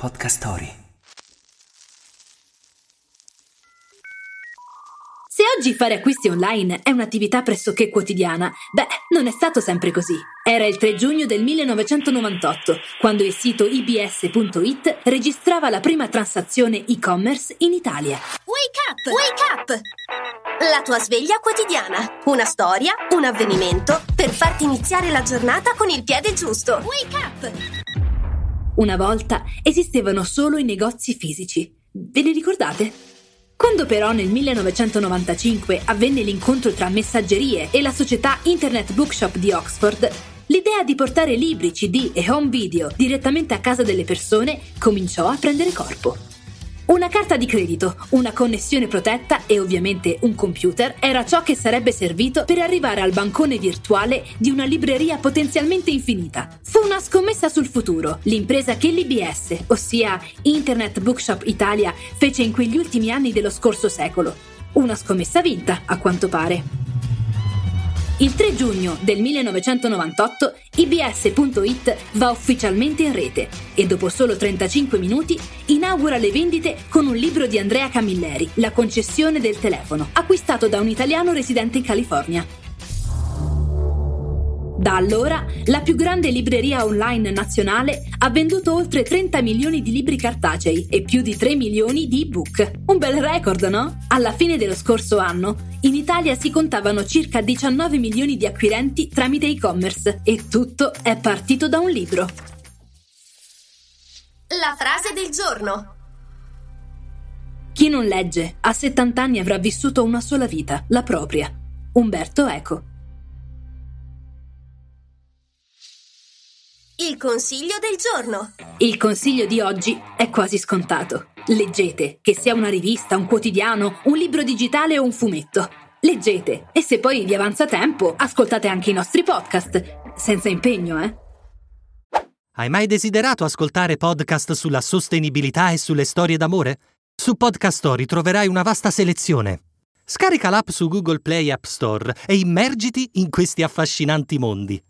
Podcast Story. Se oggi fare acquisti online è un'attività pressoché quotidiana, beh, non è stato sempre così. Era il 3 giugno del 1998, quando il sito ibs.it registrava la prima transazione e-commerce in Italia. Wake up! Wake up! La tua sveglia quotidiana. Una storia, un avvenimento per farti iniziare la giornata con il piede giusto. Wake up! Una volta esistevano solo i negozi fisici. Ve li ricordate? Quando però nel 1995 avvenne l'incontro tra Messaggerie e la società Internet Bookshop di Oxford, l'idea di portare libri, CD e home video direttamente a casa delle persone cominciò a prendere corpo. Una carta di credito, una connessione protetta e ovviamente un computer era ciò che sarebbe servito per arrivare al bancone virtuale di una libreria potenzialmente infinita. Fu una scommessa sul futuro, l'impresa che l'IBS, ossia Internet Bookshop Italia, fece in quegli ultimi anni dello scorso secolo. Una scommessa vinta, a quanto pare. Il 3 giugno del 1998 ibs.it va ufficialmente in rete e dopo solo 35 minuti inaugura le vendite con un libro di Andrea Camilleri, La concessione del telefono, acquistato da un italiano residente in California. Da allora, la più grande libreria online nazionale ha venduto oltre 30 milioni di libri cartacei e più di 3 milioni di ebook. Un bel record, no? Alla fine dello scorso anno, in Italia si contavano circa 19 milioni di acquirenti tramite e-commerce e tutto è partito da un libro. La frase del giorno. Chi non legge a 70 anni avrà vissuto una sola vita, la propria. Umberto Eco. Il consiglio del giorno. Il consiglio di oggi è quasi scontato. Leggete, che sia una rivista, un quotidiano, un libro digitale o un fumetto. Leggete e se poi vi avanza tempo, ascoltate anche i nostri podcast, senza impegno, eh? Hai mai desiderato ascoltare podcast sulla sostenibilità e sulle storie d'amore? Su Podcast Story troverai una vasta selezione. Scarica l'app su Google Play App Store e immergiti in questi affascinanti mondi.